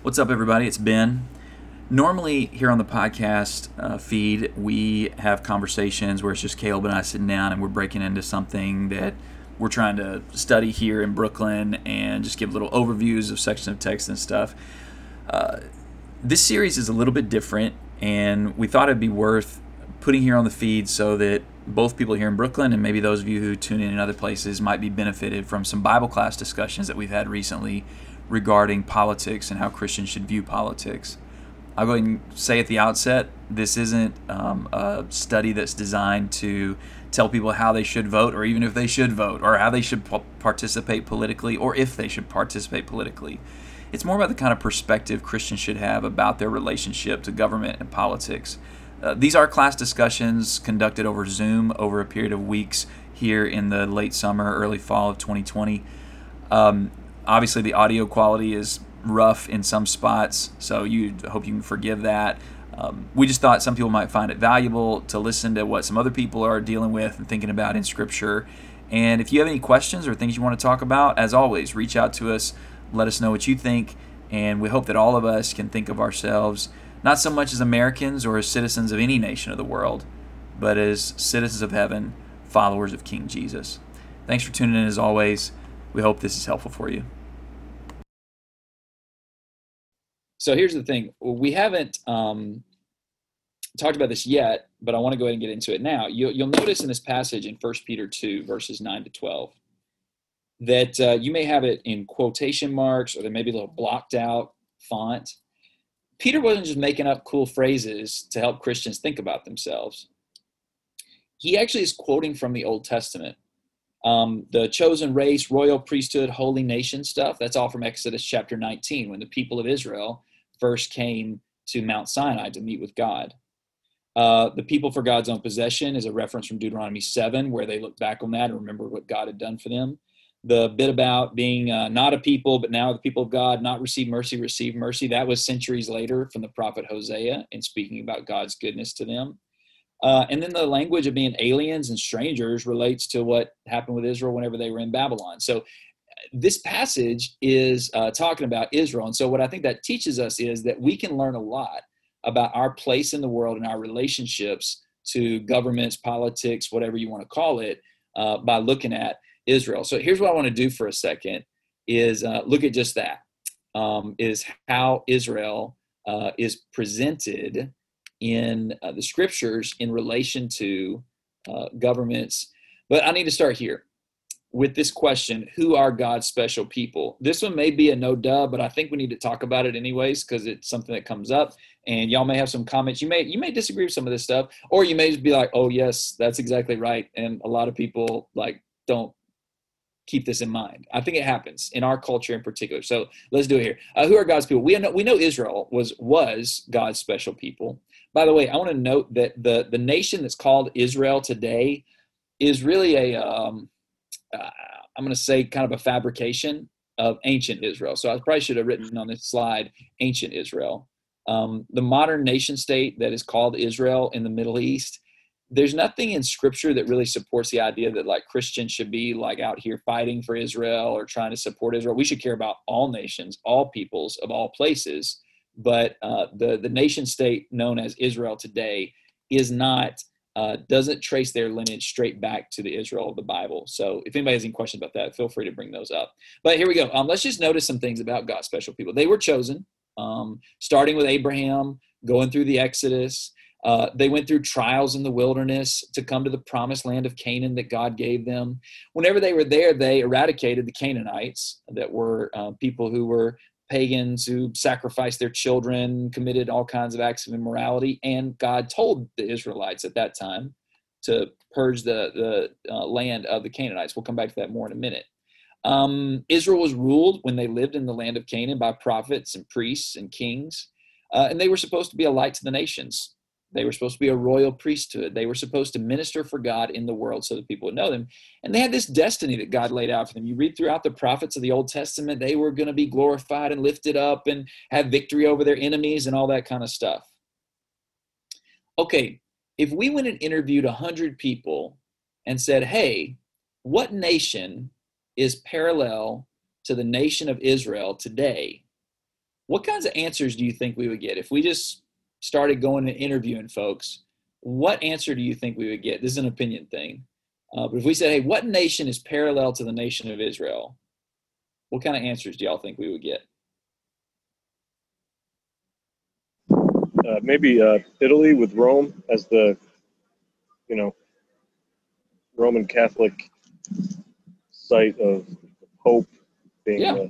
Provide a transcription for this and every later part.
What's up, everybody? It's Ben. Normally, here on the podcast uh, feed, we have conversations where it's just Caleb and I sitting down and we're breaking into something that we're trying to study here in Brooklyn and just give little overviews of sections of text and stuff. Uh, this series is a little bit different, and we thought it'd be worth putting here on the feed so that both people here in Brooklyn and maybe those of you who tune in in other places might be benefited from some Bible class discussions that we've had recently regarding politics and how Christians should view politics. I'll go ahead and say at the outset this isn't um, a study that's designed to tell people how they should vote or even if they should vote or how they should participate politically or if they should participate politically. It's more about the kind of perspective Christians should have about their relationship to government and politics. Uh, these are class discussions conducted over Zoom over a period of weeks here in the late summer, early fall of 2020. Um, obviously the audio quality is rough in some spots, so you hope you can forgive that. Um, we just thought some people might find it valuable to listen to what some other people are dealing with and thinking about in Scripture. And if you have any questions or things you want to talk about, as always, reach out to us. Let us know what you think. And we hope that all of us can think of ourselves not so much as Americans or as citizens of any nation of the world, but as citizens of heaven, followers of King Jesus. Thanks for tuning in as always. We hope this is helpful for you. So here's the thing: we haven't um, talked about this yet, but I want to go ahead and get into it now. You'll, you'll notice in this passage in 1 Peter 2, verses 9 to 12, that uh, you may have it in quotation marks or there may be a little blocked out font. Peter wasn't just making up cool phrases to help Christians think about themselves. He actually is quoting from the Old Testament. Um, the chosen race, royal priesthood, holy nation stuff, that's all from Exodus chapter 19, when the people of Israel first came to Mount Sinai to meet with God. Uh, the people for God's own possession is a reference from Deuteronomy 7, where they look back on that and remember what God had done for them. The bit about being uh, not a people, but now the people of God, not receive mercy, receive mercy, that was centuries later from the prophet Hosea in speaking about God's goodness to them. Uh, and then the language of being aliens and strangers relates to what happened with Israel whenever they were in Babylon. So this passage is uh, talking about Israel. And so what I think that teaches us is that we can learn a lot about our place in the world and our relationships to governments, politics, whatever you want to call it, uh, by looking at Israel. So here's what I want to do for a second is uh, look at just that. Um, is how Israel uh, is presented in uh, the scriptures in relation to uh, governments. But I need to start here with this question Who are God's special people? This one may be a no duh, but I think we need to talk about it anyways because it's something that comes up. And y'all may have some comments. You may you may disagree with some of this stuff, or you may just be like, "Oh yes, that's exactly right." And a lot of people like don't keep this in mind. I think it happens in our culture in particular. So let's do it here. Uh, who are God's people? We know we know Israel was was God's special people. By the way, I want to note that the the nation that's called Israel today is really a um, uh, I'm going to say kind of a fabrication of ancient Israel. So I probably should have written on this slide ancient Israel. Um, the modern nation state that is called Israel in the Middle East. There's nothing in scripture that really supports the idea that like Christians should be like out here fighting for Israel or trying to support Israel. We should care about all nations, all peoples of all places but uh, the the nation state known as Israel today is not uh, doesn't trace their lineage straight back to the Israel of the Bible. So if anybody has any questions about that, feel free to bring those up. But here we go. Um, let's just notice some things about God's special people. They were chosen, um, starting with Abraham, going through the Exodus. Uh, they went through trials in the wilderness to come to the promised land of Canaan that God gave them. Whenever they were there, they eradicated the Canaanites, that were uh, people who were pagans who sacrificed their children, committed all kinds of acts of immorality, and God told the Israelites at that time to purge the the uh, land of the Canaanites. We'll come back to that more in a minute. Um, Israel was ruled when they lived in the land of Canaan by prophets and priests and kings, uh, and they were supposed to be a light to the nations. They were supposed to be a royal priesthood. They were supposed to minister for God in the world so that people would know them. And they had this destiny that God laid out for them. You read throughout the prophets of the Old Testament, they were going to be glorified and lifted up and have victory over their enemies and all that kind of stuff. Okay, if we went and interviewed 100 people and said, hey, what nation is parallel to the nation of Israel today? what kinds of answers do you think we would get if we just started going and interviewing folks? What answer do you think we would get? This is an opinion thing. Uh, but if we said, hey, what nation is parallel to the nation of Israel? What kind of answers do y'all think we would get? Uh, maybe uh, Italy with Rome as the, you know, Roman Catholic site of the Pope being. Yeah.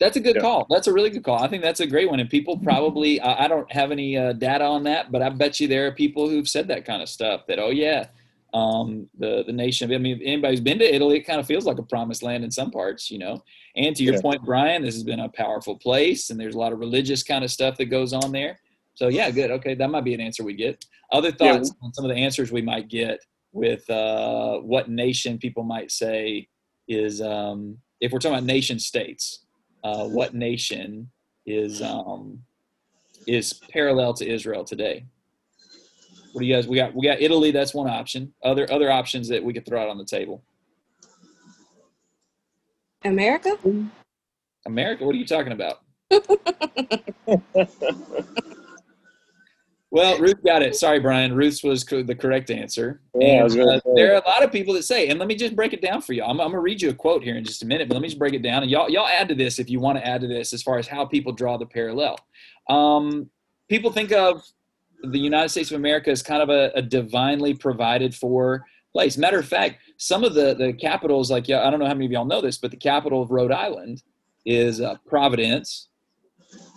That's a good Yeah. call. That's a really good call. I think that's a great one. And people probably, I, I don't have any uh, data on that, but I bet you there are people who've said that kind of stuff that, oh, yeah, um, the, the nation, of I mean, if anybody's been to Italy, it kind of feels like a promised land in some parts, you know. And to your Yeah. point, Brian, this has been a powerful place and there's a lot of religious kind of stuff that goes on there. So, yeah, good. Okay, that might be an answer we get. Other Yeah. thoughts on some of the answers we might get with uh, what nation people might say is, um, if we're talking about nation states, uh, what nation is um, is parallel to Israel today? What do you guys? We got we got Italy. That's one option. Other other options that we could throw out on the table. America? America. What are you talking about? Well, Ruth got it. Sorry, Brian. Ruth's was co- the correct answer. Yeah, And, uh, there are a lot of people that say, and let me just break it down for you. I'm, I'm gonna read you a quote here in just a minute, but let me just break it down, and y'all y'all add to this if you want to add to this as far as how people draw the parallel. Um, people think of the United States of America as kind of a, a divinely provided for place. Matter of fact, some of the the capitals, like yeah, I don't know how many of y'all know this, but the capital of Rhode Island is uh, Providence.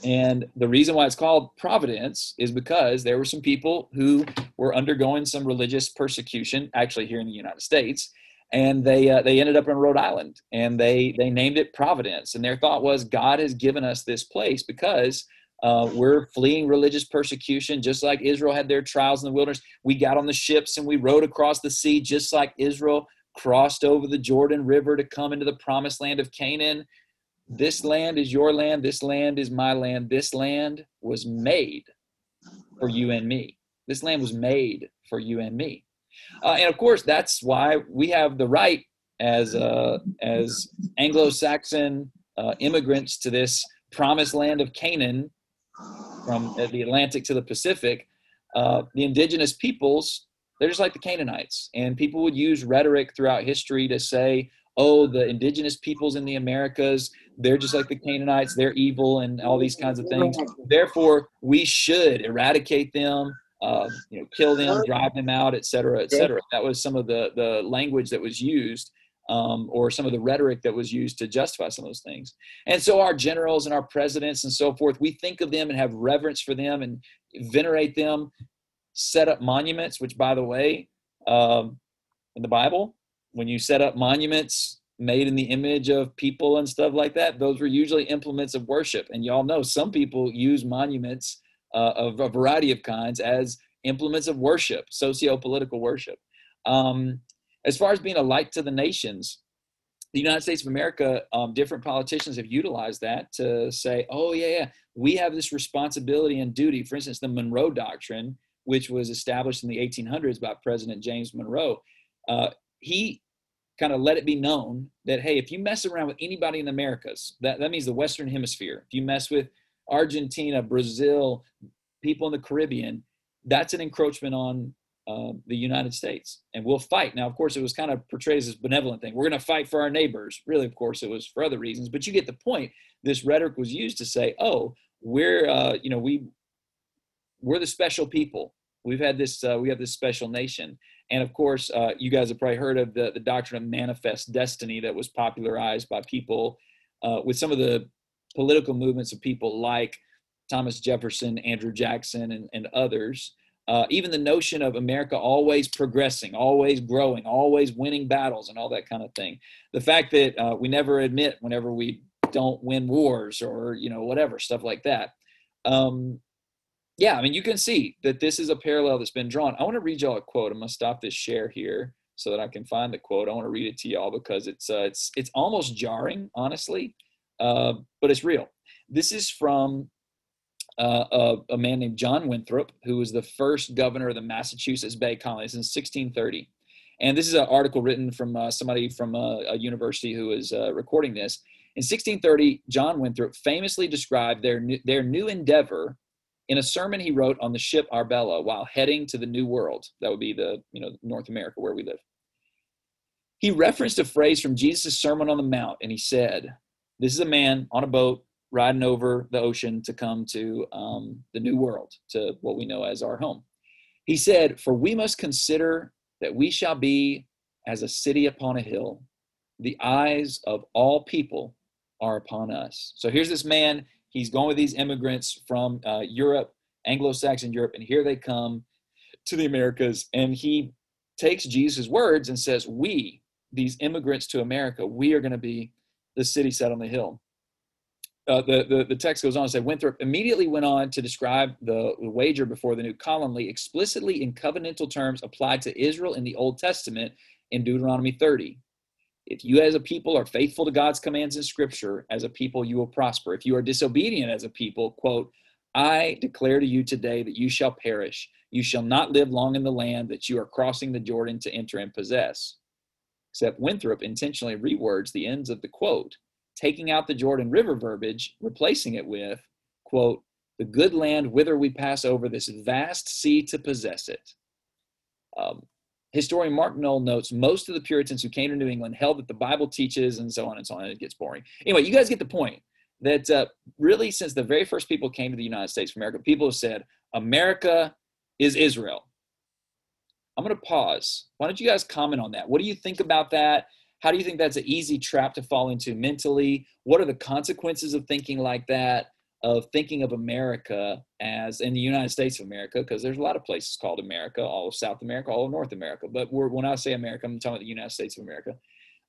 And the reason why it's called Providence is because there were some people who were undergoing some religious persecution, actually here in the United States, and they uh, they ended up in Rhode Island, and they they named it Providence. And their thought was God has given us this place because uh, we're fleeing religious persecution, just like Israel had their trials in the wilderness. We got on the ships and we rode across the sea, just like Israel crossed over the Jordan River to come into the promised land of Canaan this land is your land this land is my land this land was made for you and me. This land was made for you and me. Uh, and of course that's why we have the right as uh, as anglo-saxon uh, immigrants to this promised land of canaan from uh, the atlantic to the pacific uh, the indigenous peoples they're just like the canaanites. And people would use rhetoric throughout history to say oh the indigenous peoples in the americas they're just like the Canaanites, they're evil and all these kinds of things. Therefore, we should eradicate them, uh, you know, kill them, drive them out, et cetera, et cetera. That was some of the, the language that was used um, or some of the rhetoric that was used to justify some of those things. And so our generals and our presidents and so forth, we think of them and have reverence for them and venerate them, set up monuments, which by the way, um, in the Bible, when you set up monuments made in the image of people and stuff like that, those were usually implements of worship. And y'all know some people use monuments uh, of a variety of kinds as implements of worship, socio-political worship. Um, as far as being a light to the nations, the United States of America, um, different politicians have utilized that to say, oh, yeah, yeah, we have this responsibility and duty. For instance, the Monroe Doctrine, which was established in the 1800s by President James Monroe, uh, he kind of let it be known that hey, if you mess around with anybody in the Americas, that, that means the Western Hemisphere. If you mess with Argentina, Brazil, people in the Caribbean, that's an encroachment on uh, the United States, and we'll fight. Now, of course, it was kind of portrayed as this benevolent thing. We're going to fight for our neighbors. Really, of course, it was for other reasons. But you get the point. This rhetoric was used to say, "Oh, we're uh, you know we we're the special people. We've had this uh, we have this special nation." And of course, uh, you guys have probably heard of the, the doctrine of manifest destiny that was popularized by people uh, with some of the political movements of people like Thomas Jefferson, Andrew Jackson, and, and others. Uh, even the notion of America always progressing, always growing, always winning battles, and all that kind of thing. The fact that uh, we never admit whenever we don't win wars or you know whatever stuff like that. Um, yeah, I mean, you can see that this is a parallel that's been drawn. I want to read y'all a quote. I'm gonna stop this share here so that I can find the quote. I want to read it to y'all because it's uh, it's it's almost jarring, honestly, uh, but it's real. This is from uh, a, a, man named John Winthrop, who was the first governor of the Massachusetts Bay Colonies in 1630. And this is an article written from uh, somebody from a, a, university who is uh, recording this. In 1630, John Winthrop famously described their new, their new endeavor in a sermon he wrote on the ship Arbella while heading to the New World. That would be the you know North America where we live. He referenced a phrase from Jesus' Sermon on the Mount, and he said, "This is a man on a boat riding over the ocean to come to um, the New World, to what we know as our home." He said, "For we must consider that we shall be as a city upon a hill. The eyes of all people are upon us." So here's this man he's going with these immigrants from uh, Europe, Anglo-Saxon Europe, and here they come to the Americas. And he takes Jesus' words and says, "We, these immigrants to America, we are going to be the city set on the hill." Uh, the, the, the text goes on to say Winthrop immediately went on to describe the, the wager before the new colony explicitly in covenantal terms applied to Israel in the Old Testament in Deuteronomy 30. If you as a people are faithful to God's commands in scripture, as a people you will prosper. If you are disobedient as a people, quote, I declare to you today that you shall perish. You shall not live long in the land that you are crossing the Jordan to enter and possess. Except Winthrop intentionally rewords the ends of the quote, taking out the Jordan River verbiage, replacing it with, quote, the good land whither we pass over this vast sea to possess it. Um, historian Mark Noll notes most of the Puritans who came to New England held that the Bible teaches and so on and so on. And it gets boring. Anyway, you guys get the point that uh, really, since the very first people came to the United States of America, people have said, America is Israel. I'm going to pause. Why don't you guys comment on that? What do you think about that? How do you think that's an easy trap to fall into mentally? What are the consequences of thinking like that? Of thinking of America as in the United States of America, because there's a lot of places called America, all of South America, all of North America. But when I say America, I'm talking about the United States of America.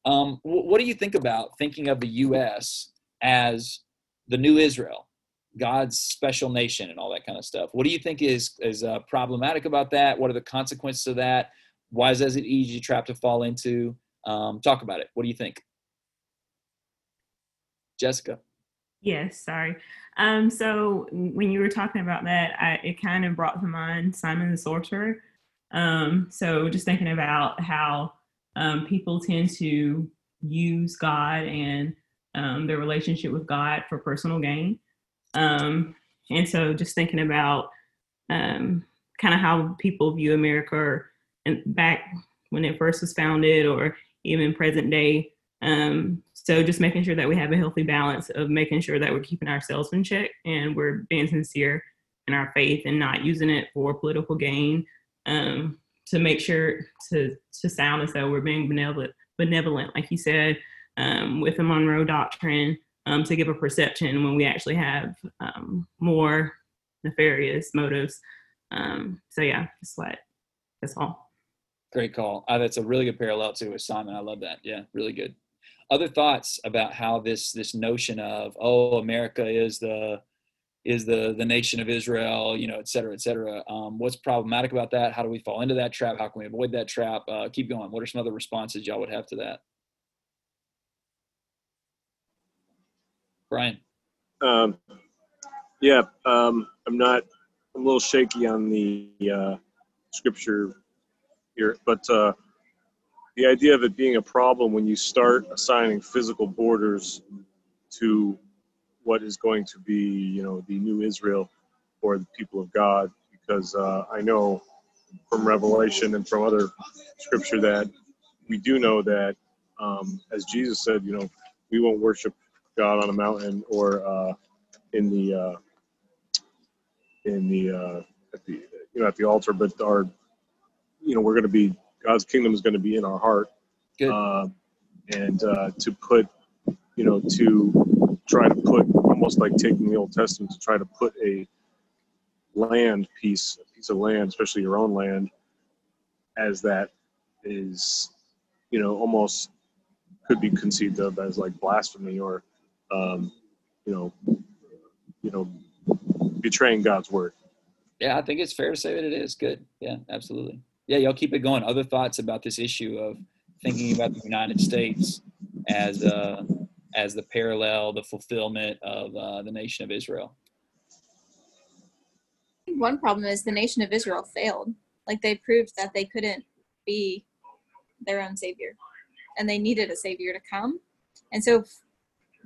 Um, what do you think about thinking of the U.S. as the new Israel, God's special nation, and all that kind of stuff? What do you think is is uh, problematic about that? What are the consequences of that? Why is that an easy trap to fall into? Um, talk about it. What do you think, Jessica? Yes, sorry. Um, so when you were talking about that, I, it kind of brought to mind Simon the Sorcerer. Um, so just thinking about how um, people tend to use God and um, their relationship with God for personal gain. Um, and so just thinking about um, kind of how people view America and back when it first was founded or even present day. So just making sure that we have a healthy balance of making sure that we're keeping ourselves in check and we're being sincere in our faith and not using it for political gain um, to make sure to to sound as though we're being benevolent, benevolent like you said, um, with the Monroe Doctrine um, to give a perception when we actually have um, more nefarious motives. Um, so yeah, just what that's all. Great call. Uh, that's a really good parallel too with Simon. I love that. Yeah, really good. Other thoughts about how this this notion of oh America is the is the the nation of Israel, you know, et cetera, et cetera. Um, what's problematic about that? How do we fall into that trap? How can we avoid that trap? Uh, keep going. What are some other responses y'all would have to that? Brian. Um, yeah, um, I'm not. I'm a little shaky on the uh, scripture here, but uh, the idea of it being a problem when you start assigning physical borders to what is going to be, you know, the new Israel or the people of God, because uh, I know from Revelation and from other scripture that we do know that, um, as Jesus said, you know, we won't worship God on a mountain or uh, in the uh, in the uh, at the you know at the altar, but our you know we're going to be God's kingdom is going to be in our heart, uh, and uh, to put you know to try to put almost like taking the Old Testament to try to put a land piece a piece of land, especially your own land, as that is you know almost could be conceived of as like blasphemy or um, you know you know betraying God's word. Yeah, I think it's fair to say that it is good. Yeah, absolutely yeah, y'all keep it going. Other thoughts about this issue of thinking about the United States as uh, as the parallel, the fulfillment of uh, the nation of Israel. One problem is the nation of Israel failed. Like they proved that they couldn't be their own savior, and they needed a savior to come. And so,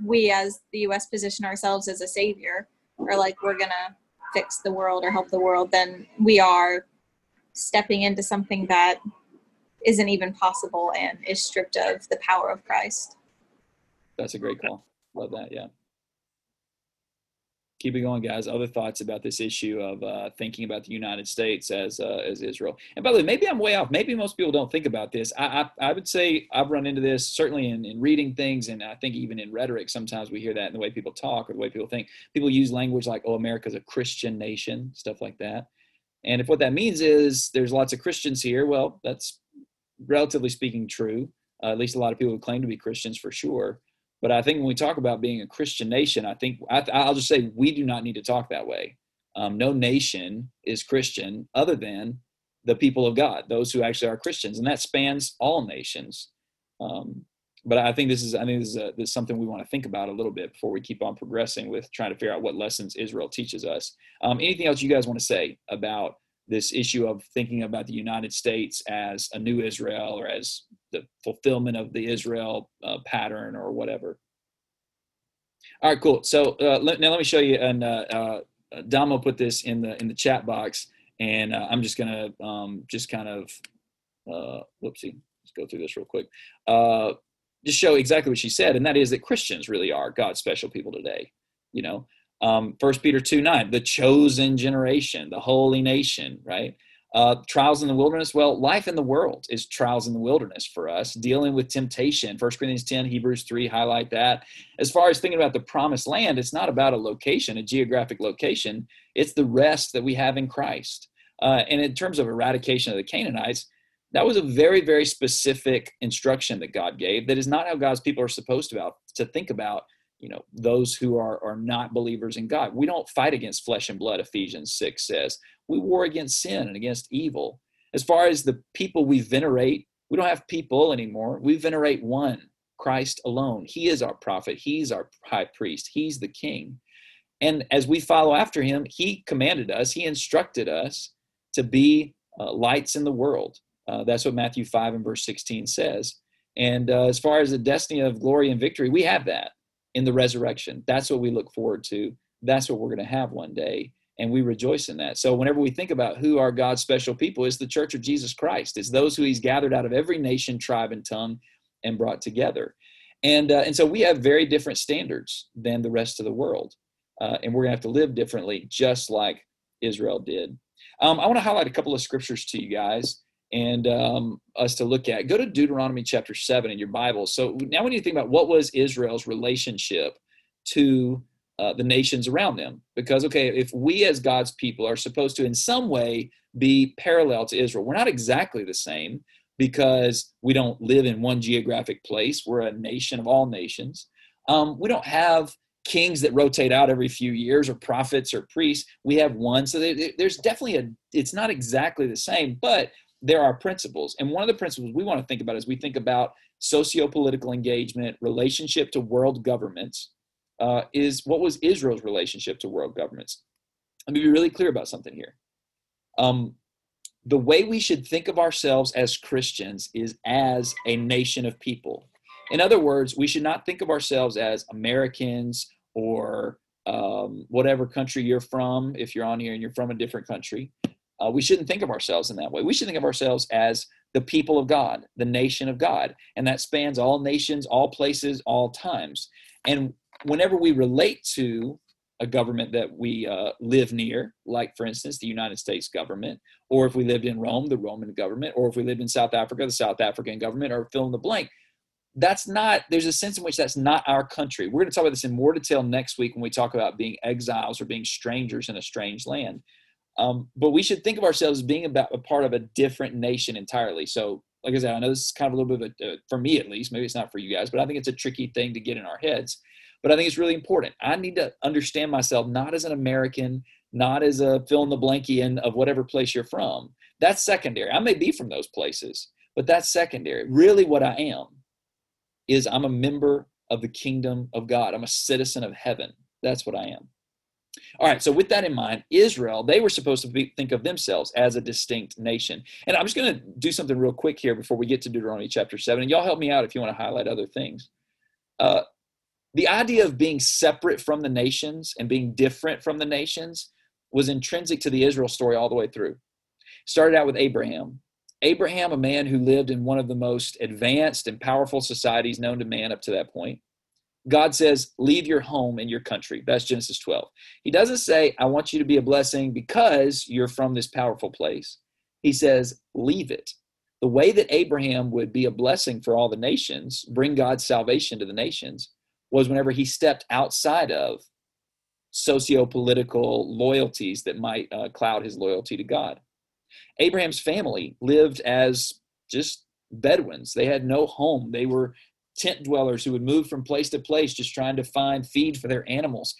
we as the U.S. position ourselves as a savior, or like we're gonna fix the world or help the world, then we are stepping into something that isn't even possible and is stripped of the power of Christ. That's a great call. Love that. Yeah. Keep it going, guys. Other thoughts about this issue of uh, thinking about the United States as uh, as Israel. And by the way, maybe I'm way off. Maybe most people don't think about this. I I, I would say I've run into this certainly in, in reading things, and I think even in rhetoric. Sometimes we hear that in the way people talk or the way people think. People use language like, "Oh, America's a Christian nation," stuff like that. And if what that means is there's lots of Christians here, well, that's relatively speaking true. Uh, at least a lot of people who claim to be Christians for sure. But I think when we talk about being a Christian nation, I think I, will just say we do not need to talk that way. Um, no nation is Christian other than the people of God, those who actually are Christians, and that spans all nations. Um, but I think this is I think this is, a, this is something we want to think about a little bit before we keep on progressing with trying to figure out what lessons Israel teaches us. Um, anything else you guys want to say about this issue of thinking about the United States as a new Israel or as the fulfillment of the Israel uh, pattern or whatever. All right, cool. So uh, let, now let me show you. And uh, uh, Damo put this in the in the chat box, and uh, I'm just gonna um, just kind of uh, whoopsie. Let's go through this real quick. Just show exactly what she said, and that is that Christians really are God's special people today. You know, um, 1 Peter 2 9, the chosen generation, the holy nation, right? Uh, trials in the wilderness. Well, life in the world is trials in the wilderness for us, dealing with temptation. 1 Corinthians 10, Hebrews 3 highlight that. As far as thinking about the promised land, it's not about a location, a geographic location, it's the rest that we have in Christ. Uh, and in terms of eradication of the Canaanites, that was a very, very specific instruction that God gave. That is not how God's people are supposed to, about, to think about you know those who are are not believers in god. We don't fight against flesh and blood ephesians 6 says. We war against sin and against evil. As far as the people we venerate we don't have people anymore. We venerate one christ alone. He is our prophet. He's our high priest. He's the king. And as we follow after him he commanded us he instructed us to be uh, lights in the world uh, that's what matthew 5 and verse 16 says and uh, as far as the destiny of glory and victory we have that in the resurrection. That's what we look forward to. That's what we're going to have one day. And we rejoice in that. So, whenever we think about who are God's special people, is the church of Jesus Christ. It's those who He's gathered out of every nation, tribe, and tongue and brought together. And, uh, and so we have very different standards than the rest of the world. Uh, and we're going to have to live differently, just like Israel did. Um, I want to highlight a couple of scriptures to you guys and um, us to look at. Go to Deuteronomy chapter 7 in your Bible. So now we need to think about what was Israel's relationship to uh, the nations around them. Because, okay, if we as God's people are supposed to in some way be parallel to Israel, we're not exactly the same because we don't live in one geographic place. We're a nation of all nations. Um, we don't have kings that rotate out every few years or prophets or priests we have one so there's definitely a it's not exactly the same but there are principles. And one of the principles we want to think about is we think about socio-political engagement, relationship to world governments, uh, is what was Israel's relationship to world governments? Let me be really clear about something here. Um, the way we should think of ourselves as Christians is as a nation of people. In other words, we should not think of ourselves as Americans or um, whatever country you're from, if you're on here and you're from a different country. Uh, we shouldn't think of ourselves in that way. We should think of ourselves as the people of God, the nation of God. And that spans all nations, all places, all times. And whenever we relate to a government that we uh, live near, like for instance, the United States government, or if we lived in Rome, the Roman government, or if we lived in South Africa, the South African government, or fill in the blank, that's not, there's a sense in which that's not our country. We're going to talk about this in more detail next week when we talk about being exiles or being strangers in a strange land. Um, but we should think of ourselves as being about a part of a different nation entirely. So, like I said, I know this is kind of a little bit of a, uh, for me at least, maybe it's not for you guys, but I think it's a tricky thing to get in our heads. But I think it's really important. I need to understand myself not as an American, not as a fill in the blankian of whatever place you're from. That's secondary. I may be from those places, but that's secondary. Really, what I am is I'm a member of the kingdom of God, I'm a citizen of heaven. That's what I am. All right, so with that in mind, Israel, they were supposed to be, think of themselves as a distinct nation. And I'm just going to do something real quick here before we get to Deuteronomy chapter 7. And y'all help me out if you want to highlight other things. Uh, the idea of being separate from the nations and being different from the nations was intrinsic to the Israel story all the way through. Started out with Abraham. Abraham, a man who lived in one of the most advanced and powerful societies known to man up to that point. God says, Leave your home and your country. That's Genesis 12. He doesn't say, I want you to be a blessing because you're from this powerful place. He says, Leave it. The way that Abraham would be a blessing for all the nations, bring God's salvation to the nations, was whenever he stepped outside of socio-political loyalties that might uh, cloud his loyalty to God. Abraham's family lived as just Bedouins. They had no home. They were tent dwellers who would move from place to place just trying to find feed for their animals.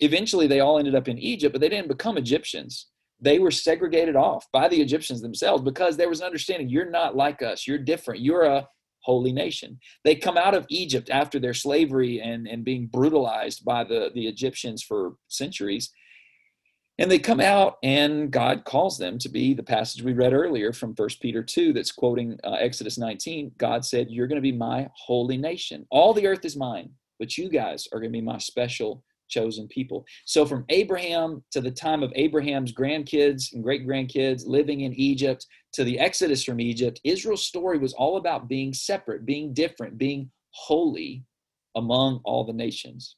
Eventually, they all ended up in Egypt, but they didn't become Egyptians. They were segregated off by the Egyptians themselves because there was an understanding you're not like us, you're different, you're a holy nation. They come out of Egypt after their slavery and, and being brutalized by the, the Egyptians for centuries. And they come out, and God calls them to be the passage we read earlier from First Peter 2 that's quoting uh, Exodus 19. God said, You're going to be my holy nation. All the earth is mine, but you guys are going to be my special chosen people. So, from Abraham to the time of Abraham's grandkids and great grandkids living in Egypt to the Exodus from Egypt, Israel's story was all about being separate, being different, being holy among all the nations.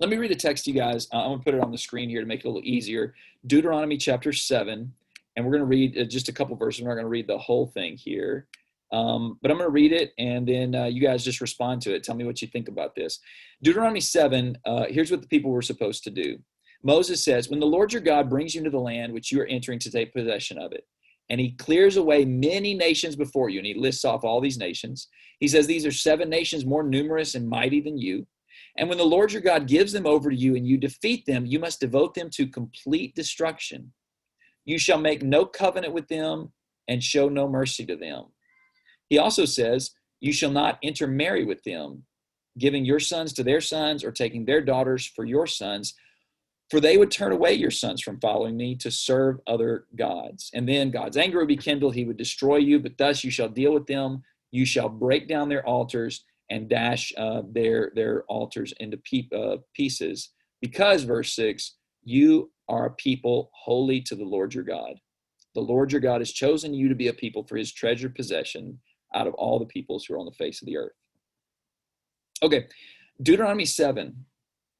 Let me read the text to you guys. Uh, I'm going to put it on the screen here to make it a little easier. Deuteronomy chapter 7, and we're going to read uh, just a couple verses. We're not going to read the whole thing here. Um, but I'm going to read it and then uh, you guys just respond to it. Tell me what you think about this. Deuteronomy 7, uh, here's what the people were supposed to do. Moses says, When the Lord your God brings you into the land which you are entering to take possession of it, and he clears away many nations before you, and he lists off all these nations. He says, These are seven nations more numerous and mighty than you. And when the Lord your God gives them over to you and you defeat them, you must devote them to complete destruction. You shall make no covenant with them and show no mercy to them. He also says, You shall not intermarry with them, giving your sons to their sons or taking their daughters for your sons, for they would turn away your sons from following me to serve other gods. And then God's anger would be kindled, he would destroy you, but thus you shall deal with them. You shall break down their altars and dash uh, their, their altars into pe- uh, pieces, because, verse 6, you are a people holy to the Lord your God. The Lord your God has chosen you to be a people for his treasured possession out of all the peoples who are on the face of the earth. Okay, Deuteronomy 7.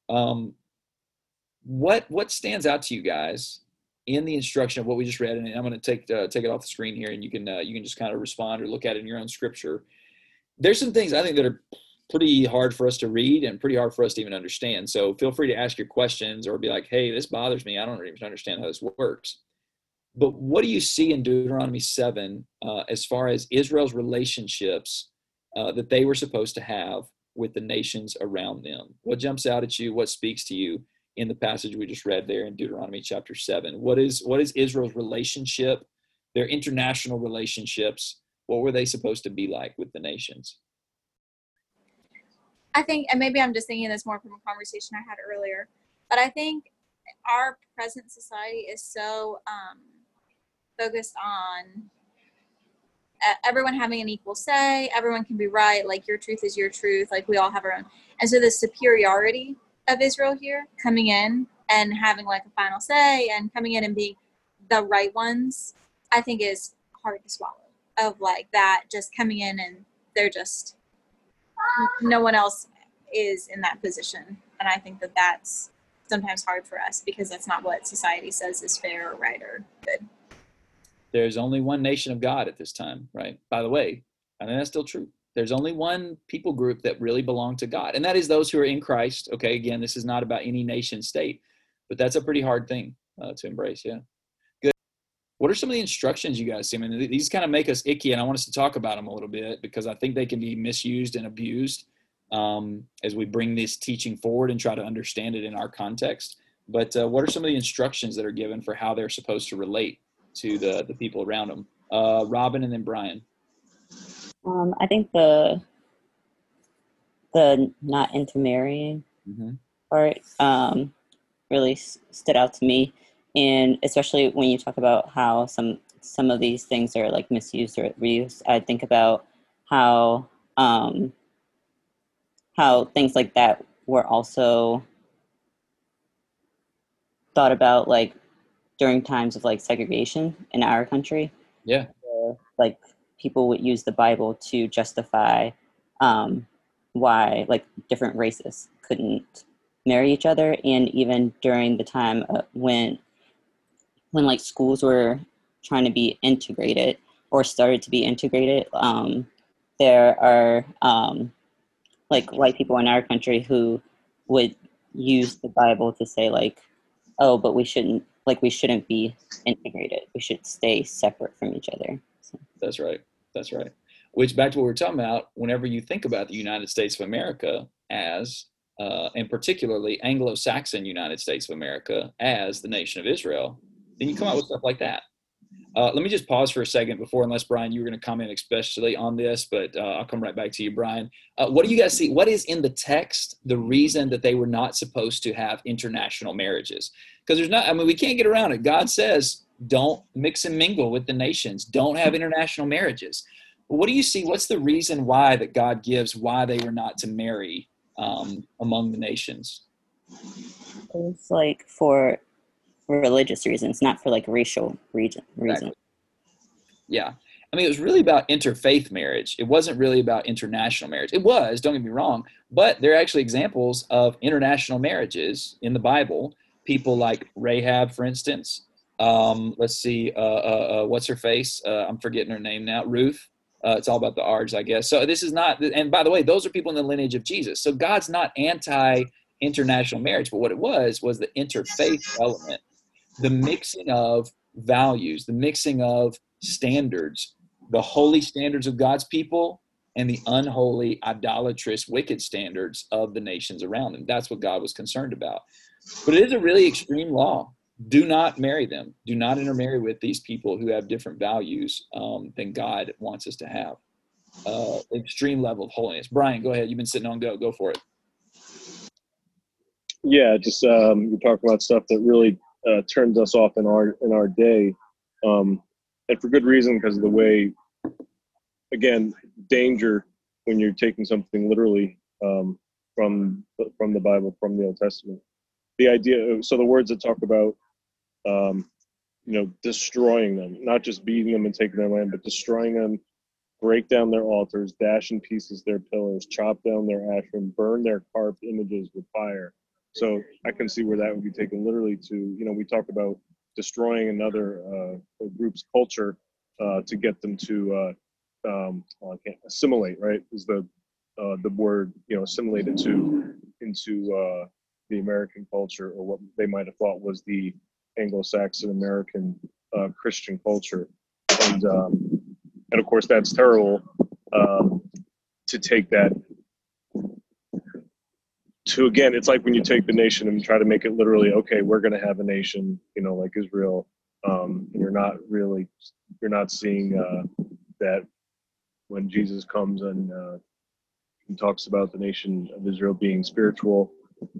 Um, what what stands out to you guys in the instruction of what we just read? And I'm going to take uh, take it off the screen here, and you can uh, you can just kind of respond or look at it in your own scripture. There's some things I think that are pretty hard for us to read and pretty hard for us to even understand. So feel free to ask your questions or be like, "Hey, this bothers me. I don't even understand how this works." But what do you see in Deuteronomy 7 uh, as far as Israel's relationships uh, that they were supposed to have with the nations around them? What jumps out at you? What speaks to you in the passage we just read there in Deuteronomy chapter 7? What is, what is Israel's relationship, their international relationships? What were they supposed to be like with the nations? I think, and maybe I'm just thinking this more from a conversation I had earlier, but I think our present society is so um, focused on everyone having an equal say everyone can be right like your truth is your truth like we all have our own and so the superiority of israel here coming in and having like a final say and coming in and being the right ones i think is hard to swallow of like that just coming in and they're just no one else is in that position and i think that that's sometimes hard for us because that's not what society says is fair or right or good there's only one nation of God at this time, right? By the way, I think that's still true. There's only one people group that really belong to God, and that is those who are in Christ. Okay, again, this is not about any nation state, but that's a pretty hard thing uh, to embrace. Yeah. What are some of the instructions you guys see? I mean, these kind of make us icky, and I want us to talk about them a little bit because I think they can be misused and abused um, as we bring this teaching forward and try to understand it in our context. But uh, what are some of the instructions that are given for how they're supposed to relate to the the people around them. Uh, Robin and then Brian. Um, I think the the not intermarrying mm-hmm. part um, really s- stood out to me, and especially when you talk about how some some of these things are like misused or reused. I think about how um, how things like that were also thought about like during times of like segregation in our country. Yeah. Where, like people would use the Bible to justify um, why like different races couldn't marry each other, and even during the time uh, when when like schools were trying to be integrated or started to be integrated, um, there are um, like white people in our country who would use the Bible to say like, oh, but we shouldn't like we shouldn't be integrated. We should stay separate from each other. So. That's right. That's right. Which back to what we are talking about. Whenever you think about the United States of America as, uh, and particularly Anglo-Saxon United States of America as the nation of Israel, then you come out with stuff like that. Uh, let me just pause for a second before, unless Brian, you were going to comment especially on this, but uh, I'll come right back to you, Brian. Uh, what do you guys see? What is in the text the reason that they were not supposed to have international marriages? Because there's not, I mean, we can't get around it. God says, don't mix and mingle with the nations, don't have international marriages. What do you see? What's the reason why that God gives why they were not to marry um, among the nations? It's like for religious reasons, not for like racial reasons. Exactly. Yeah. I mean, it was really about interfaith marriage. It wasn't really about international marriage. It was, don't get me wrong, but there are actually examples of international marriages in the Bible. People like Rahab, for instance. Um, let's see, uh, uh, uh, what's her face? Uh, I'm forgetting her name now. Ruth. Uh, it's all about the R's, I guess. So this is not, and by the way, those are people in the lineage of Jesus. So God's not anti international marriage, but what it was was the interfaith element the mixing of values, the mixing of standards, the holy standards of God's people and the unholy, idolatrous, wicked standards of the nations around them. That's what God was concerned about. But it is a really extreme law. Do not marry them. Do not intermarry with these people who have different values um, than God wants us to have. Uh, extreme level of holiness. Brian, go ahead. You've been sitting on go. Go for it. Yeah, just um, you're talking about stuff that really uh, turns us off in our in our day, um, and for good reason because of the way, again, danger when you're taking something literally um, from from the Bible, from the Old Testament. The idea, so the words that talk about, um, you know, destroying them, not just beating them and taking their land, but destroying them, break down their altars, dash in pieces their pillars, chop down their Asherim, burn their carved images with fire so I can see where that would be taken literally to, you know, we talk about destroying another uh, group's culture uh, to get them to uh, um, well, I can't assimilate, right? Is the uh, the word you know assimilate into into uh, the American culture or what they might have thought was the Anglo-Saxon American uh, Christian culture, and um, and of course that's terrible um, to take that to again, it's like when you take the nation and try to make it literally, okay, we're going to have a nation, you know, like Israel. Um, you're not really, you're not seeing uh, that when Jesus comes and uh, talks about the nation of Israel being spiritual,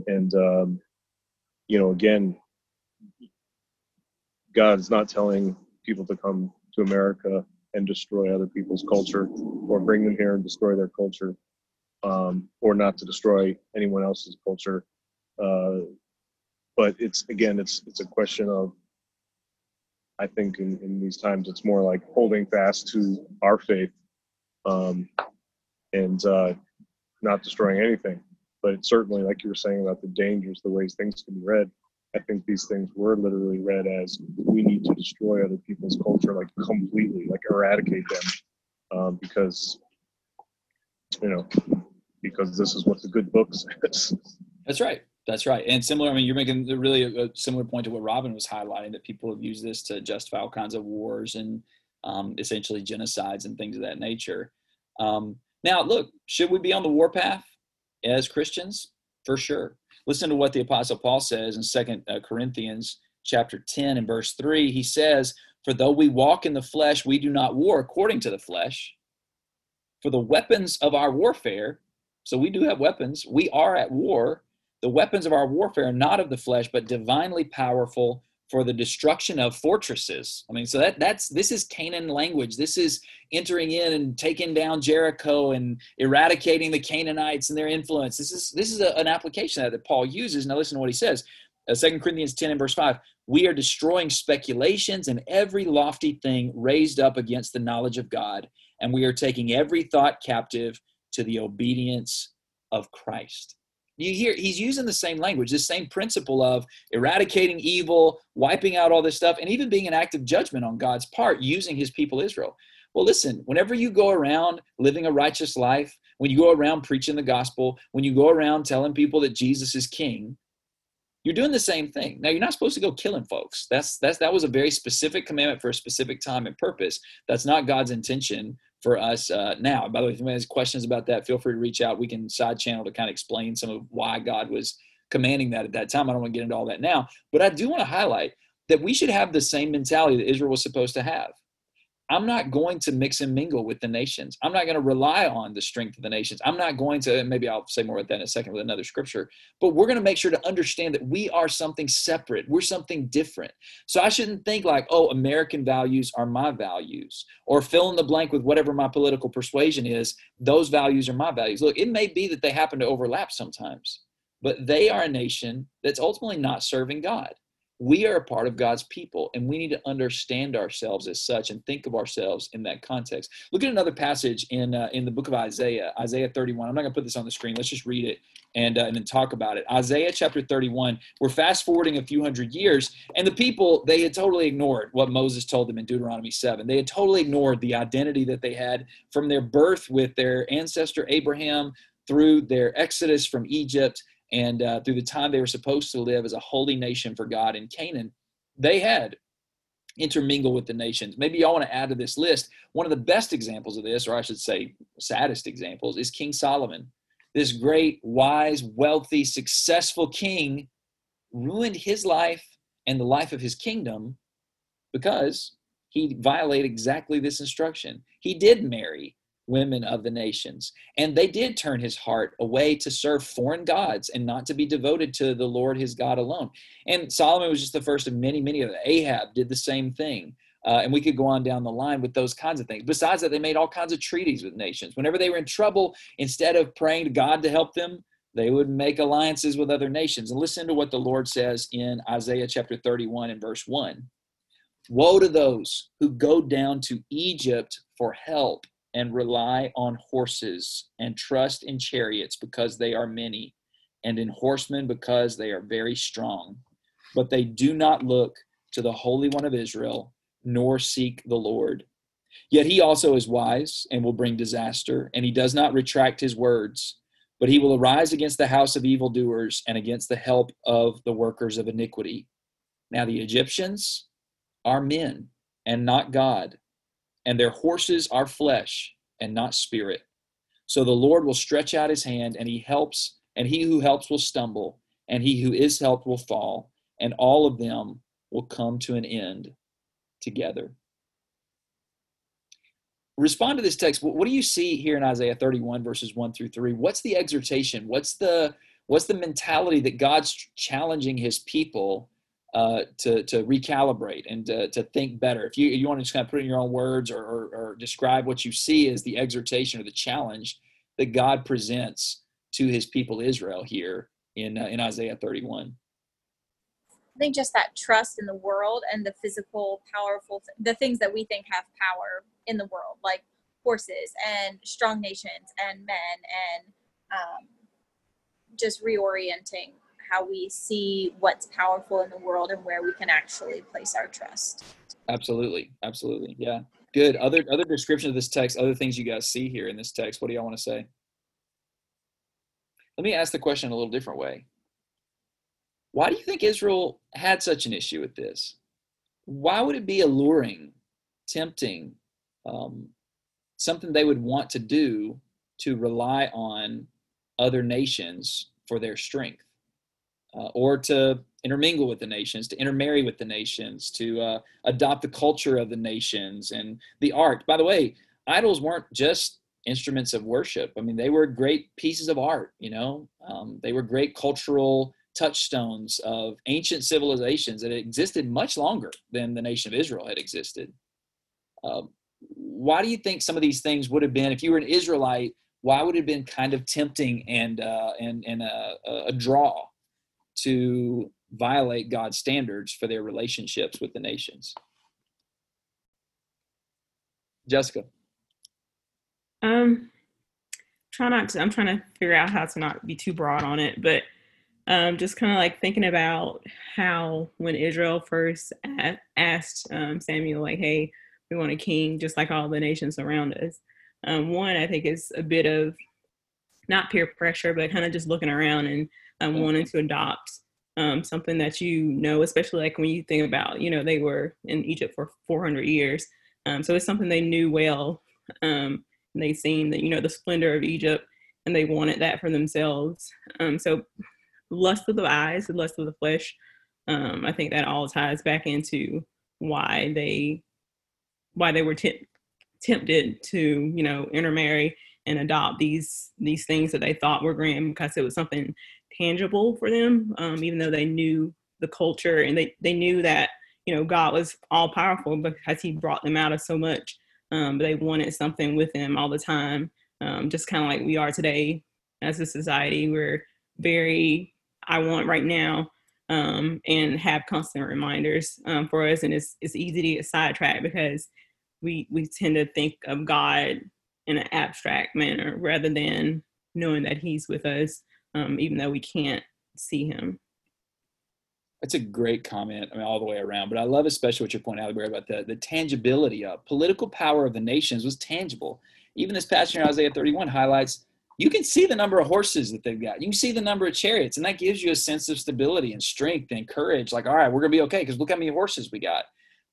and um, you know, again, God's not telling people to come to America and destroy other people's culture or bring them here and destroy their culture um, or not to destroy anyone else's culture. Uh, but it's again, it's it's a question of. I think in, in these times, it's more like holding fast to our faith, um, and uh, not destroying anything. But certainly, like you were saying about the dangers, the ways things can be read, I think these things were literally read as we need to destroy other people's culture, like completely, like eradicate them, um, because you know because this is what the good book says. That's right. That's right. And similar, I mean, you're making really a, a, similar point to what Robin was highlighting that people have used this to justify all kinds of wars and um, essentially genocides and things of that nature. Um, now, look, should we be on the warpath as Christians? For sure. Listen to what the Apostle Paul says in Second uh, Corinthians chapter 10 and verse 3. He says, For though we walk in the flesh, we do not war according to the flesh. For the weapons of our warfare so we do have weapons. We are at war. The weapons of our warfare are not of the flesh, but divinely powerful for the destruction of fortresses. I mean, so that that's this is Canaan language. This is entering in and taking down Jericho and eradicating the Canaanites and their influence. This is this is a, an application that, that Paul uses. Now listen to what he says. Uh, 2 Corinthians 10 and verse 5. We are destroying speculations and every lofty thing raised up against the knowledge of God, and we are taking every thought captive to the obedience of Christ. You hear he's using the same language, the same principle of eradicating evil, wiping out all this stuff, and even being an act of judgment on God's part, using his people Israel. Well, listen, whenever you go around living a righteous life, when you go around preaching the gospel, when you go around telling people that Jesus is king, you're doing the same thing. Now you're not supposed to go killing folks. That's that's that was a very specific commandment for a specific time and purpose. That's not God's intention for us uh, now. By the way, if anyone has questions about that, feel free to reach out. We can side channel to kind of explain some of why God was commanding that at that time. I don't want to get into all that now, but I do want to highlight that we should have the same mentality that Israel was supposed to have. I'm not going to mix and mingle with the nations. I'm not going to rely on the strength of the nations. I'm not going to, maybe I'll say more about that in a second with another scripture, but we're going to make sure to understand that we are something separate. We're something different. So I shouldn't think like, oh, American values are my values, or fill in the blank with whatever my political persuasion is. Those values are my values. Look, it may be that they happen to overlap sometimes, but they are a nation that's ultimately not serving God we are a part of God's people, and we need to understand ourselves as such and think of ourselves in that context. Look at another passage in uh, in the book of Isaiah, Isaiah 31. I'm not going to put this on the screen. Let's just read it and uh, and then talk about it. Isaiah chapter 31. We're fast forwarding a few hundred years, and the people they had totally ignored what Moses told them in Deuteronomy 7. They had totally ignored the identity that they had from their birth with their ancestor Abraham through their exodus from Egypt and uh, through the time they were supposed to live as a holy nation for God in Canaan, they had intermingled with the nations. Maybe y'all want to add to this list. One of the best examples of this, or I should say, saddest examples, is King Solomon. This great, wise, wealthy, successful king ruined his life and the life of his kingdom because he violated exactly this instruction. He did marry women of the nations. And they did turn his heart away to serve foreign gods and not to be devoted to the Lord his God alone. And Solomon was just the first of many, many of them. Ahab did the same thing. Uh, and we could go on down the line with those kinds of things. Besides that, they made all kinds of treaties with nations. Whenever they were in trouble, instead of praying to God to help them, they would make alliances with other nations. And listen to what the Lord says in Isaiah chapter 31 and verse 1. Woe to those who go down to Egypt for help and rely on horses and trust in chariots because they are many and in horsemen because they are very strong. But they do not look to the holy one of israel nor seek the lord. Yet he also is wise and will bring disaster and he does not retract his words. But he will arise against the house of evildoers and against the help of the workers of iniquity. Now the egyptians are men and not god and their horses are flesh and not spirit. So the Lord will stretch out his hand, and he helps, and he who helps will stumble, and he who is helped will fall, and all of them will come to an end together. Respond to this text. What do you see here in Isaiah 31 verses 1 through 3? What's the exhortation? What's the what's the mentality that God's challenging his people uh, to to recalibrate and to, to think better. If you you want to just kind of put in your own words or, or, or describe what you see as the exhortation or the challenge that God presents to His people Israel here in uh, in Isaiah 31. I think just that trust in the world and the physical, powerful, th- the things that we think have power in the world, like horses and strong nations and men, and um, just reorienting how we see what's powerful in the world and where we can actually place our trust. Absolutely. Absolutely. Yeah. Good. Other other description of this text, other things you guys see here in this text. What do y'all want to say? Let me ask the question a little different way. Why do you think Israel had such an issue with this? Why would it be alluring, tempting, um, something they would want to do to rely on other nations for their strength? Uh, or to intermingle with the nations, to intermarry with the nations, to uh, adopt the culture of the nations and the art. By the way, idols weren't just instruments of worship. I mean, they were great pieces of art. You know, um, they were great cultural touchstones of ancient civilizations that existed much longer than the nation of Israel had existed. Uh, why do you think some of these things would have been, if you were an Israelite, why would it have been kind of tempting and uh, and and a, a draw to violate God's standards for their relationships with the nations? Jessica. Um, try not to. I'm trying to figure out how to not be too broad on it, but um, just kind of like thinking about how when Israel first asked um, Samuel, like, "Hey, we want a king, just like all the nations around us." Um, one, I think, is a bit of not peer pressure, but kind of just looking around and um, wanting to adopt um, something that you know, especially like when you think about, you know, they were in Egypt for 400 years. Um, so it's something they knew well. Um, they seen that, you know, the splendor of Egypt and they wanted that for themselves. Um, so lust of the eyes, the lust of the flesh, um, I think that all ties back into why they why they were t- tempted to, you know, intermarry and adopt these these things that they thought were grand because it was something tangible for them, um, even though they knew the culture and they, they knew that, you know, God was all powerful because he brought them out of so much. Um, but they wanted something with them all the time. Um, just kind of like we are today as a society. We're very, I want right now, um, and have constant reminders um, for us. And it's, it's easy to get sidetracked because we, we tend to think of God in an abstract manner rather than knowing that he's with us um, even though we can't see him. That's a great comment. I mean, all the way around. But I love especially what you're pointing out, about the, the tangibility of political power of the nations was tangible. Even this passage in Isaiah 31 highlights you can see the number of horses that they've got. You can see the number of chariots, and that gives you a sense of stability and strength and courage. Like, all right, we're gonna be okay because look how many horses we got.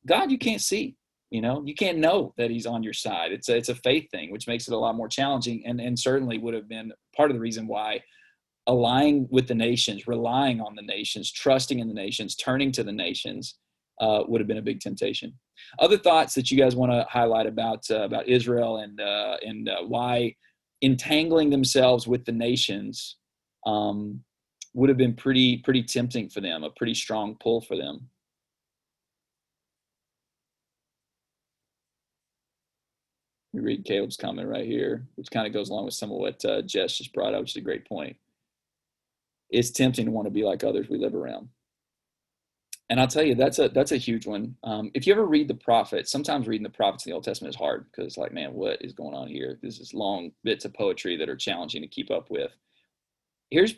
God, you can't see. You know, you can't know that He's on your side. It's a, it's a faith thing, which makes it a lot more challenging, and and certainly would have been part of the reason why aligning with the nations, relying on the nations, trusting in the nations, turning to the nations uh, would have been a big temptation. Other thoughts that you guys want to highlight about uh, about Israel and uh, and uh, why entangling themselves with the nations um, would have been pretty pretty tempting for them, a pretty strong pull for them. Read Caleb's comment right here, which kind of goes along with some of what uh, Jess just brought up, which is a great point it's tempting to want to be like others we live around. And I'll tell you, that's a that's a huge one. Um, if you ever read the prophets, sometimes reading the prophets in the Old Testament is hard because it's like, man, what is going on here? This is long bits of poetry that are challenging to keep up with. Here's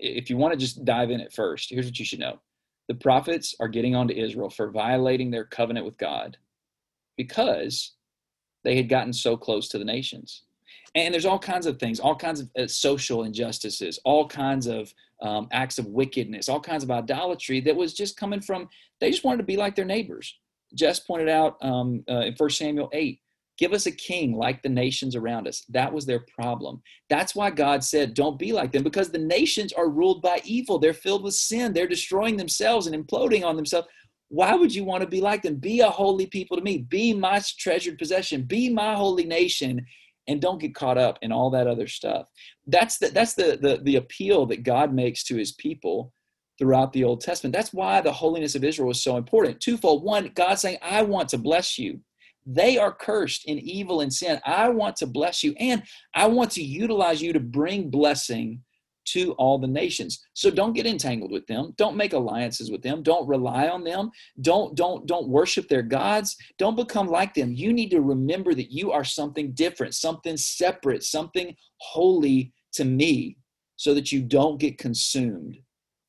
if you want to just dive in at first, here's what you should know. The prophets are getting on to Israel for violating their covenant with God because they had gotten so close to the nations. And there's all kinds of things all kinds of uh, social injustices all kinds of um, acts of wickedness all kinds of idolatry that was just coming from they just wanted to be like their neighbors. Jess pointed out um, uh, in 1 samuel 8 give us a king like the nations around us. That was their problem. That's why god said don't be like them because the nations are ruled by evil. They're filled with sin. They're destroying themselves and imploding on themselves why would you want to be like them be a holy people to me be my treasured possession be my holy nation and don't get caught up in all that other stuff. That's the, that's the, the, the appeal that God makes to his people throughout the Old Testament. That's why the holiness of Israel was so important. Twofold. One, God saying, I want to bless you. They are cursed in evil and sin. I want to bless you, and I want to utilize you to bring blessing to all the nations. So don't get entangled with them. Don't make alliances with them. Don't rely on them. Don't don't don't worship their gods. Don't become like them. You need to remember that you are something different, something separate, something holy to me so that you don't get consumed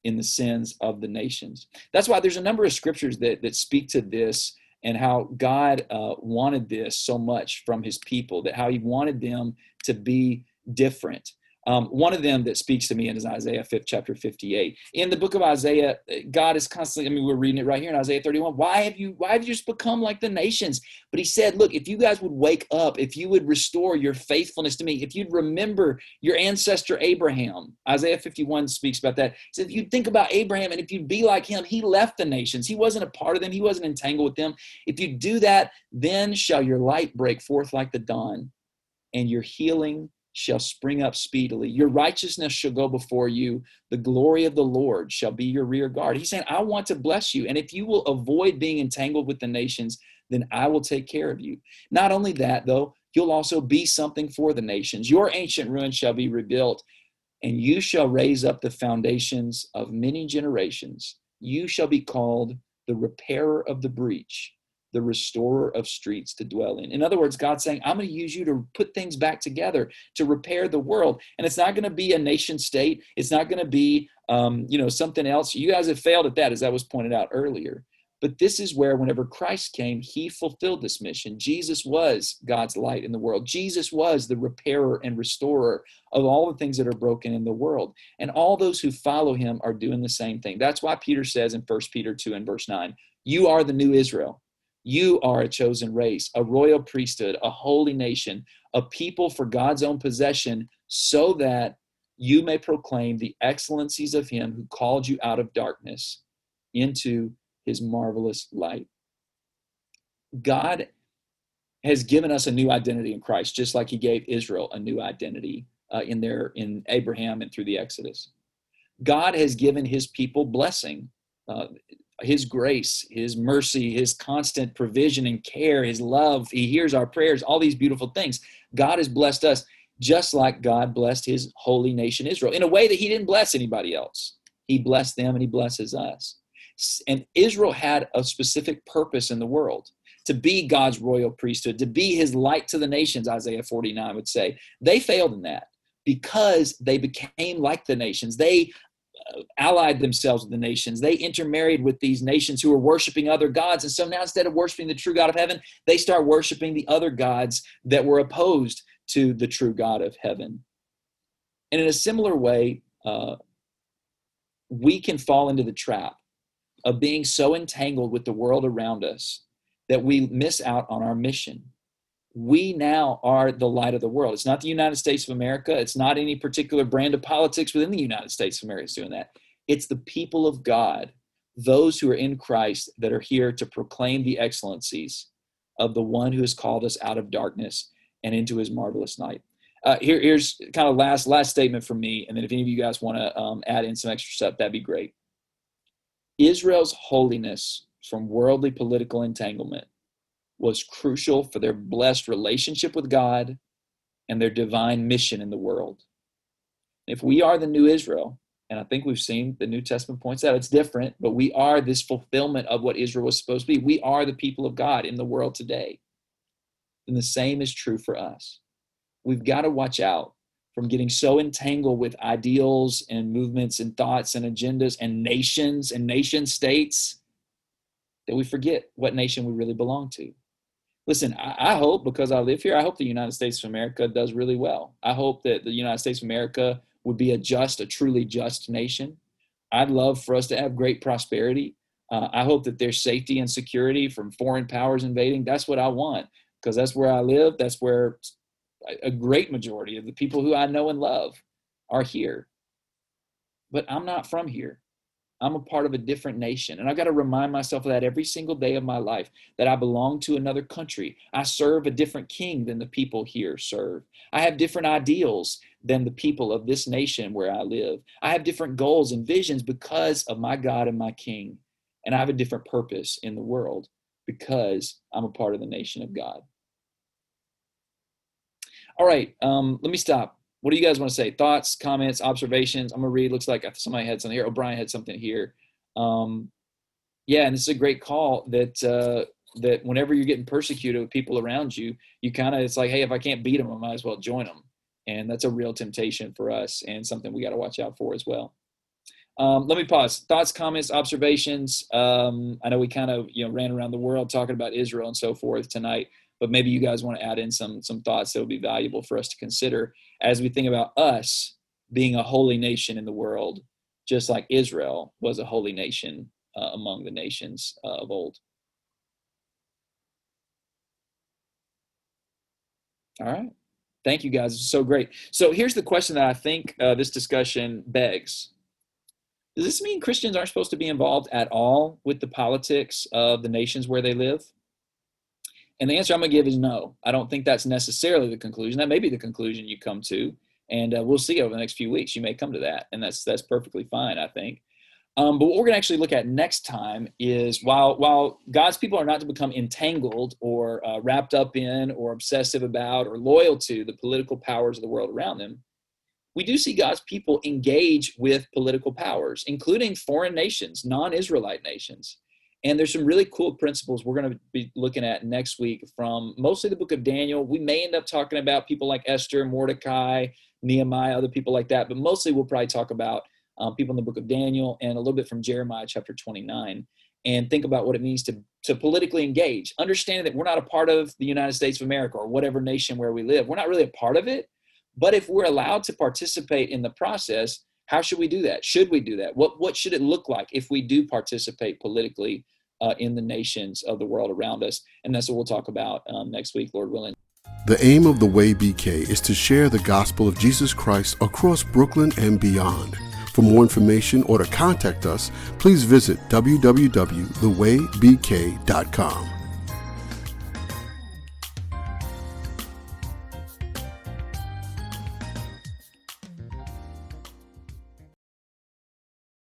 in the sins of the nations. That's why there's a number of scriptures that that speak to this and how God uh, wanted this so much from his people, that how he wanted them to be different. Um, one of them that speaks to me is Isaiah 5th, chapter 58. In the book of Isaiah, God is constantly, I mean, we're reading it right here in Isaiah 31. Why have you, why have you just become like the nations? But he said, look, if you guys would wake up, if you would restore your faithfulness to me, if you'd remember your ancestor Abraham, Isaiah 51 speaks about that. He said, if you'd think about Abraham and if you'd be like him, he left the nations. He wasn't a part of them. He wasn't entangled with them. If you do that, then shall your light break forth like the dawn and your healing shall spring up speedily. Your righteousness shall go before you. The glory of the Lord shall be your rear guard. He's saying, I want to bless you. And if you will avoid being entangled with the nations, then I will take care of you. Not only that, though, you'll also be something for the nations. Your ancient ruins shall be rebuilt, and you shall raise up the foundations of many generations. You shall be called the repairer of the breach the restorer of streets to dwell in. In other words, God's saying, I'm going to use you to put things back together, to repair the world. And it's not going to be a nation state. It's not going to be, um, you know, something else. You guys have failed at that, as that was pointed out earlier. But this is where, whenever Christ came, he fulfilled this mission. Jesus was God's light in the world. Jesus was the repairer and restorer of all the things that are broken in the world. And all those who follow him are doing the same thing. That's why Peter says in 1 Peter 2 and verse 9, You are the new Israel. You are a chosen race, a royal priesthood, a holy nation, a people for God's own possession, so that you may proclaim the excellencies of him who called you out of darkness into his marvelous light. God has given us a new identity in Christ, just like he gave Israel a new identity uh, in their in Abraham and through the Exodus. God has given his people blessing. Uh, his grace, his mercy, his constant provision and care, his love. He hears our prayers, all these beautiful things. God has blessed us just like God blessed his holy nation Israel in a way that he didn't bless anybody else. He blessed them and he blesses us. And Israel had a specific purpose in the world to be God's royal priesthood, to be his light to the nations, Isaiah 49 would say. They failed in that because they became like the nations. They allied themselves with the nations. They intermarried with these nations who were worshiping other gods. And so now instead of worshiping the true God of heaven, they start worshiping the other gods that were opposed to the true God of heaven. And in a similar way, uh, we can fall into the trap of being so entangled with the world around us that we miss out on our mission we now are the light of the world. It's not the United States of America. It's not any particular brand of politics within the United States of America is doing that. It's the people of God, those who are in Christ that are here to proclaim the excellencies of the one who has called us out of darkness and into his marvelous night. Uh, here, here's kind of last last statement from me, and then if any of you guys want to um, add in some extra stuff, that'd be great. Israel's holiness from worldly political entanglement was crucial for their blessed relationship with God and their divine mission in the world. If we are the new Israel, and I think we've seen the New Testament points out it's different, but we are this fulfillment of what Israel was supposed to be. We are the people of God in the world today. And the same is true for us. We've got to watch out from getting so entangled with ideals and movements and thoughts and agendas and nations and nation states that we forget what nation we really belong to listen, I, I, hope because I live here, I hope the United States of America does really well. I hope that the United States of America would be a just, a truly just nation. I'd love for us to have great prosperity. Uh, I hope that there's safety and security from foreign powers invading. That's what I want because that's where I live. That's where a great majority of the people who I know and love are here. But I'm not from here. I'm a part of a different nation. And I've got to remind myself of that every single day of my life that I belong to another country. I serve a different king than the people here serve. I have different ideals than the people of this nation where I live. I have different goals and visions because of my God and my king. And I have a different purpose in the world because I'm a part of the nation of God. All right, um, let me stop what do you guys want to say? Thoughts, comments, observations? I'm gonna read. Looks like somebody had something here. O'Brien had something here. Um, yeah, and this is a great call that uh, that whenever you're getting persecuted with people around you, you kind of it's like, hey, if I can't beat them, I might as well join them, and that's a real temptation for us and something we got to watch out for as well. Um, let me pause. Thoughts, comments, observations. Um, I know we kind of you know ran around the world talking about Israel and so forth tonight but maybe you guys want to add in some some thoughts that would be valuable for us to consider as we think about us being a holy nation in the world just like israel was a holy nation uh, among the nations uh, of old. All right. Thank you guys. So great. So here's the question that i think uh, this discussion begs. Does this mean christians aren't supposed to be involved at all with the politics of the nations where they live And the answer I'm going to give is no. I don't think that's necessarily the conclusion. That may be the conclusion you come to, and uh, we'll see over the next few weeks. You may come to that, and that's that's perfectly fine, I think. Um, but what we're going to actually look at next time is while while God's people are not to become entangled or uh, wrapped up in or obsessive about or loyal to the political powers of the world around them, we do see God's people engage with political powers, including foreign nations, non-Israelite nations. And there's some really cool principles we're going to be looking at next week from mostly the book of Daniel. We may end up talking about people like Esther, Mordecai, Nehemiah, other people like that, but mostly we'll probably talk about um, people in the book of Daniel and a little bit from Jeremiah chapter 29 and think about what it means to, to politically engage, understanding that we're not a part of the United States of America or whatever nation where we live. We're not really a part of it, but if we're allowed to participate in the process, how should we do that? Should we do that? What what should it look like if we do participate politically uh, in the nations of the world around us? And that's what we'll talk about um, next week, Lord willing. The aim of the Way BK is to share the gospel of Jesus Christ across Brooklyn and beyond. For more information or to contact us, please visit www.thewaybk.com.